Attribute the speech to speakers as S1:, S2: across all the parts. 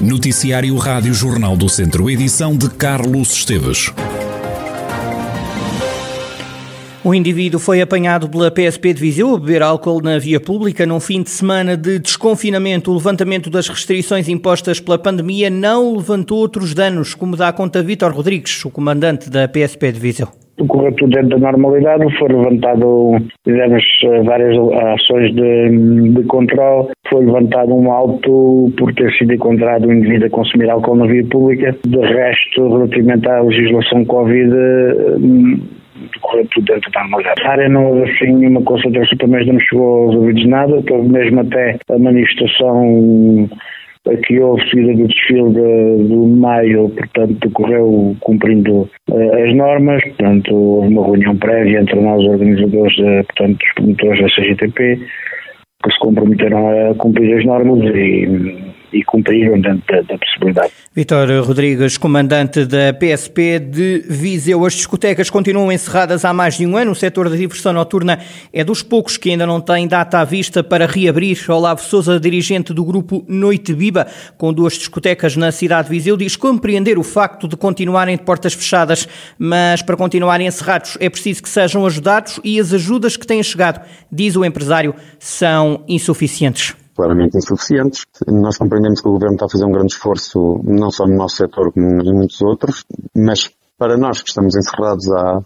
S1: Noticiário Rádio Jornal do Centro, edição de Carlos Esteves.
S2: O indivíduo foi apanhado pela PSP de Viseu a beber álcool na via pública num fim de semana de desconfinamento. O levantamento das restrições impostas pela pandemia não levantou outros danos, como dá conta Vítor Rodrigues, o comandante da PSP de Viseu
S3: correu tudo dentro da normalidade, foi levantado, fizemos eh, várias ações de, de controle, foi levantado um auto por ter sido encontrado um indivíduo a consumir álcool na via pública. De resto, relativamente à legislação Covid, decorreu tudo dentro da normalidade. A área não houve assim nenhuma concentração, pelo não me chegou aos ouvidos nada, mesmo até a manifestação que houve seguida do desfile de, do maio, portanto, decorreu cumprindo uh, as normas, portanto, houve uma reunião prévia entre nós, organizadores, uh, portanto, os promotores da CGTP, que se comprometeram a cumprir as normas e e cumpriram dentro da, da possibilidade.
S2: Vitor Rodrigues, comandante da PSP de Viseu. As discotecas continuam encerradas há mais de um ano. O setor da diversão noturna é dos poucos que ainda não tem data à vista para reabrir. Olavo Souza, dirigente do grupo Noite Biba, com duas discotecas na cidade de Viseu, diz compreender o facto de continuarem de portas fechadas, mas para continuarem encerrados é preciso que sejam ajudados e as ajudas que têm chegado, diz o empresário, são insuficientes
S4: claramente insuficientes. Nós compreendemos que o Governo está a fazer um grande esforço, não só no nosso setor, como em muitos outros, mas para nós que estamos encerrados há,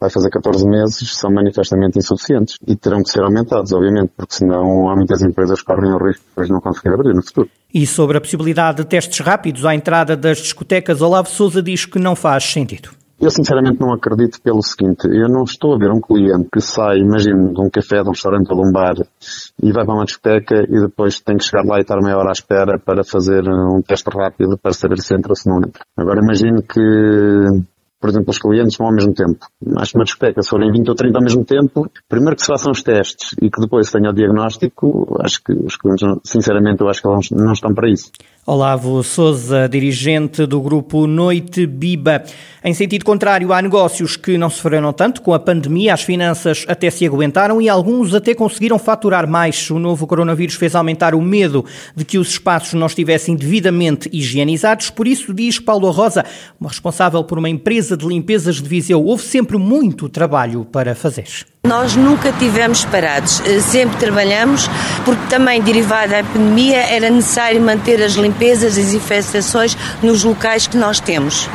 S4: vai fazer 14 meses, são manifestamente insuficientes e terão que ser aumentados, obviamente, porque senão há muitas empresas que correm o risco de não conseguir abrir no futuro.
S2: E sobre a possibilidade de testes rápidos à entrada das discotecas, Olavo Souza diz que não faz sentido.
S4: Eu sinceramente não acredito pelo seguinte, eu não estou a ver um cliente que sai, imagino, de um café, de um restaurante ou de um bar e vai para uma discoteca e depois tem que chegar lá e estar meia hora à espera para fazer um teste rápido para saber se entra ou se não entra. Agora imagino que por exemplo, os clientes vão ao mesmo tempo. Acho uma discoteca, se forem 20 ou 30 ao mesmo tempo, primeiro que se façam os testes e que depois se tenha o diagnóstico, acho que os clientes, sinceramente, eu acho que não estão para isso.
S2: Olavo Souza, dirigente do grupo Noite Biba. Em sentido contrário, há negócios que não sofreram tanto com a pandemia, as finanças até se aguentaram e alguns até conseguiram faturar mais. O novo coronavírus fez aumentar o medo de que os espaços não estivessem devidamente higienizados. Por isso, diz Paulo Rosa, responsável por uma empresa de limpezas de Viseu, houve sempre muito trabalho para fazer.
S5: Nós nunca tivemos parados, eh, sempre trabalhamos, porque também derivada da pandemia era necessário manter as limpezas, as infestações nos locais que nós temos.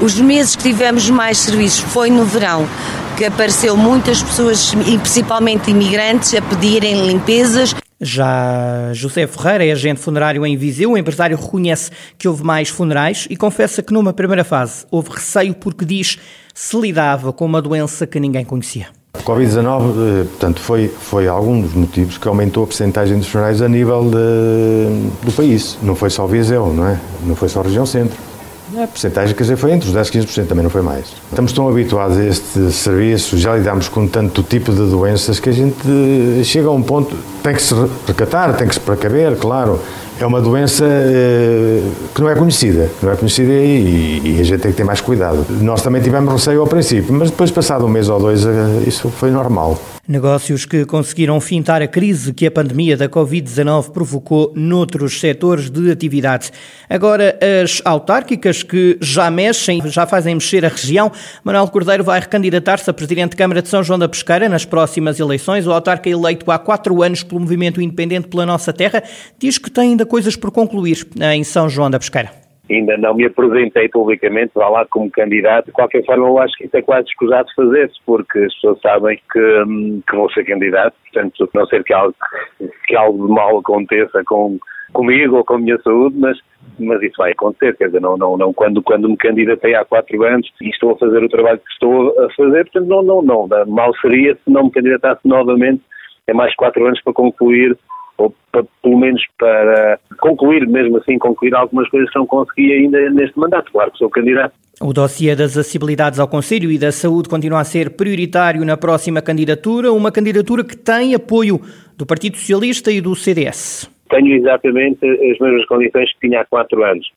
S5: Os meses que tivemos mais serviços foi no verão, que apareceu muitas pessoas, e principalmente imigrantes, a pedirem limpezas.
S2: Já José Ferreira é agente funerário em Viseu. O empresário reconhece que houve mais funerais e confessa que numa primeira fase houve receio porque diz se lidava com uma doença que ninguém conhecia.
S6: Covid-19, eh, portanto, foi, foi algum dos motivos que aumentou a percentagem dos funerais a nível de, do país. Não foi só Viseu, não é? Não foi só a região centro. A percentagem, quer dizer, foi entre os 10 e 15%, também não foi mais. Estamos tão habituados a este serviço, já lidamos com tanto tipo de doenças que a gente chega a um ponto, tem que se recatar, tem que se precaver, claro, é uma doença eh, que não é conhecida, não é conhecida e, e, a gente tem que ter mais cuidado. Nós também tivemos receio ao princípio, mas depois, passado um mês ou dois, eh, isso foi normal.
S2: Negócios que conseguiram fintar a crise que a pandemia da Covid-19 provocou noutros setores de atividade. Agora, as autárquicas que já mexem, já fazem mexer a região. Manuel Cordeiro vai recandidatar-se a Presidente de Câmara de São João da Pesqueira nas próximas eleições. O autarca eleito há quatro anos pelo Movimento Independente pela Nossa Terra diz que tem ainda coisas por concluir em São João da Pesqueira
S7: ainda não me apresentei publicamente, vá lá como candidato. De qualquer forma, eu acho que isso é quase escusado fazer-se, porque as pessoas sabem que, hum, que vou ser candidato, portanto, não ser que algo, que algo de mal aconteça com, comigo ou com a minha saúde, mas, mas isso vai acontecer, quer dizer, não, não, não, quando, quando me candidatei há quatro anos e estou a fazer o trabalho que estou a fazer, portanto, não, não, não, mal seria se não me candidatasse novamente, é mais quatro anos para concluir ou para, pelo menos para concluir, mesmo assim, concluir algumas coisas que não consegui ainda neste mandato. Claro que sou candidato.
S2: O dossiê das acessibilidades ao Conselho e da Saúde continua a ser prioritário na próxima candidatura, uma candidatura que tem apoio do Partido Socialista e do CDS.
S7: Tenho exatamente as mesmas condições que tinha há quatro anos.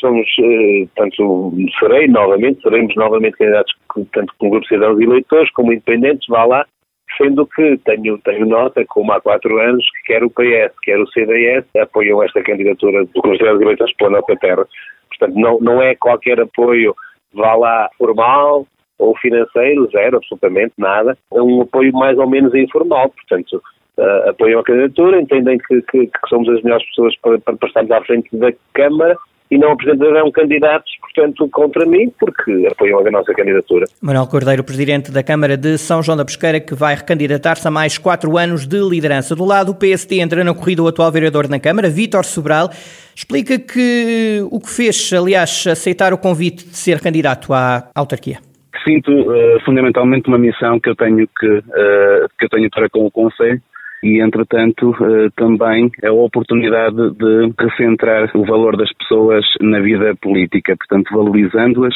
S7: Somos, eh, tanto serei novamente, seremos novamente candidatos tanto com o Grupo Cidadãos e Eleitores, como independentes, vá lá, sendo que tenho, tenho nota, como há quatro anos, que quer o PS, quer o CDS apoiam esta candidatura do Conselho de Eleições pela nossa terra. Portanto, não, não é qualquer apoio, vá lá, formal ou financeiro, zero, absolutamente nada. É um apoio mais ou menos informal. Portanto, uh, apoiam a candidatura, entendem que, que, que somos as melhores pessoas para, para estarmos à frente da Câmara e não apresentarão candidatos, portanto, contra mim, porque apoiam a nossa candidatura.
S2: Manuel Cordeiro, Presidente da Câmara de São João da Pesqueira, que vai recandidatar-se a mais quatro anos de liderança. Do lado, o PSD entra na corrida o atual vereador na Câmara, Vítor Sobral. Explica que o que fez, aliás, aceitar o convite de ser candidato à autarquia
S8: sinto uh, fundamentalmente uma missão que eu tenho que, uh, que eu tenho para com o Conselho e, entretanto, uh, também a oportunidade de recentrar o valor das pessoas na vida política, portanto, valorizando-as,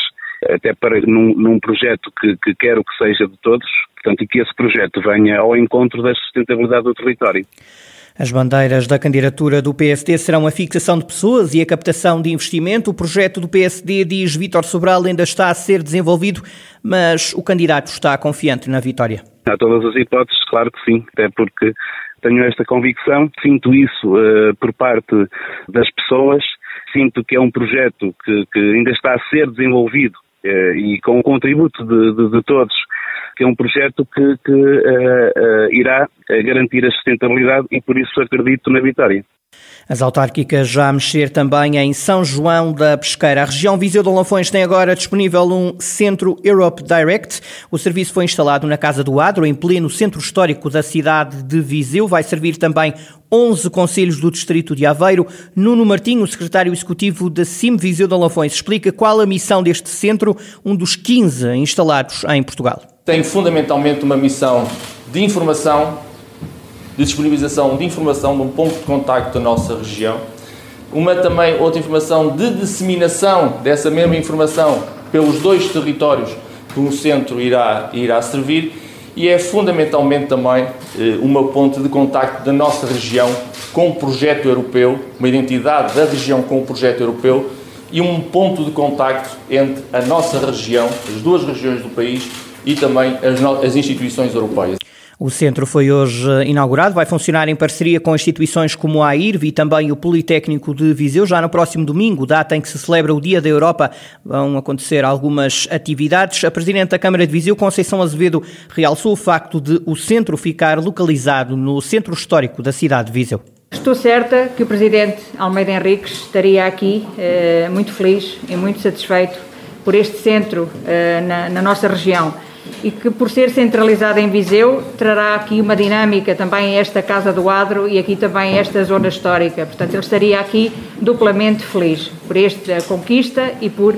S8: até para num, num projeto que, que, quero que seja de todos, portanto, e que esse projeto venha ao encontro da sustentabilidade do território.
S2: As bandeiras da candidatura do PSD serão a fixação de pessoas e a captação de investimento. O projeto do PSD, diz Vítor Sobral, ainda está a ser desenvolvido, mas o candidato está confiante na vitória.
S8: Há todas as hipóteses, claro que sim, até porque tenho esta convicção, sinto isso uh, por parte das pessoas, sinto que é um projeto que, que ainda está a ser desenvolvido e com o contributo de, de, de todos que é um projeto que, que uh, uh, irá garantir a sustentabilidade e por isso acredito na vitória.
S2: As autárquicas já a mexer também em São João da Pesqueira. A região Viseu de Lafões tem agora disponível um Centro Europe Direct. O serviço foi instalado na Casa do Adro, em pleno centro histórico da cidade de Viseu. Vai servir também 11 conselhos do distrito de Aveiro. Nuno Martinho, secretário executivo da CIM Viseu de Lafões, explica qual a missão deste centro, um dos 15 instalados em Portugal.
S9: Tem fundamentalmente uma missão de informação de disponibilização de informação de um ponto de contacto da nossa região, uma também outra informação de disseminação dessa mesma informação pelos dois territórios que o centro irá, irá servir e é fundamentalmente também eh, uma ponte de contacto da nossa região com o projeto europeu, uma identidade da região com o projeto europeu e um ponto de contacto entre a nossa região, as duas regiões do país e também as, as instituições europeias.
S2: O centro foi hoje inaugurado, vai funcionar em parceria com instituições como a IRV e também o Politécnico de Viseu. Já no próximo domingo, data em que se celebra o Dia da Europa, vão acontecer algumas atividades. A Presidente da Câmara de Viseu, Conceição Azevedo, realçou o facto de o centro ficar localizado no centro histórico da cidade de Viseu.
S10: Estou certa que o Presidente Almeida Henriques estaria aqui eh, muito feliz e muito satisfeito por este centro eh, na, na nossa região e que, por ser centralizada em Viseu, trará aqui uma dinâmica também esta Casa do Adro e aqui também esta zona histórica. Portanto, ele estaria aqui duplamente feliz por esta conquista e por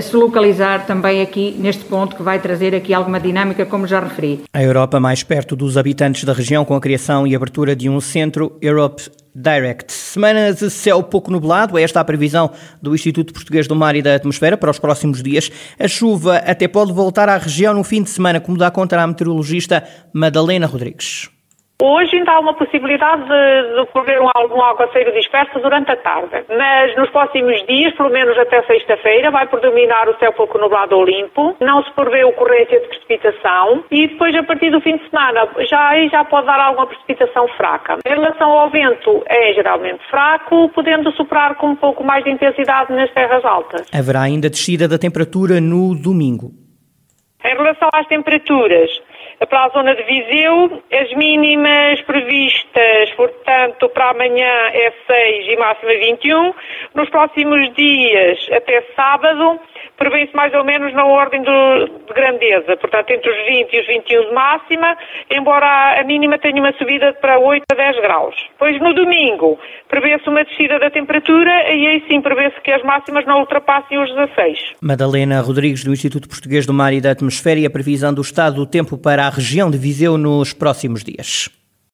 S10: se localizar também aqui neste ponto que vai trazer aqui alguma dinâmica, como já referi.
S2: A Europa mais perto dos habitantes da região com a criação e abertura de um centro Europe Direct. Semana de céu pouco nublado, é esta a previsão do Instituto Português do Mar e da Atmosfera para os próximos dias. A chuva até pode voltar à região no fim de semana, como dá conta a meteorologista Madalena Rodrigues.
S11: Hoje ainda há uma possibilidade de, de ocorrer um, algum aguaceiro disperso durante a tarde, mas nos próximos dias, pelo menos até sexta-feira, vai predominar o céu pouco nublado ou limpo, não se prevê ocorrência de precipitação e depois a partir do fim de semana já aí já pode dar alguma precipitação fraca. Em relação ao vento, é geralmente fraco, podendo soprar com um pouco mais de intensidade nas terras altas.
S2: Haverá ainda descida da temperatura no domingo.
S11: Em relação às temperaturas, para a zona de Viseu, as mínimas previstas, portanto, para amanhã é 6 e máxima 21. Nos próximos dias, até sábado, prevê-se mais ou menos na ordem do, de grandeza, portanto, entre os 20 e os 21 de máxima, embora a mínima tenha uma subida para 8 a 10 graus. Pois no domingo, prevê-se uma descida da temperatura e aí sim prevê-se que as máximas não ultrapassem os 16.
S2: Madalena Rodrigues, do Instituto Português do Mar e da Atmosfera, e a previsão do estado do tempo para a região de Viseu nos próximos dias.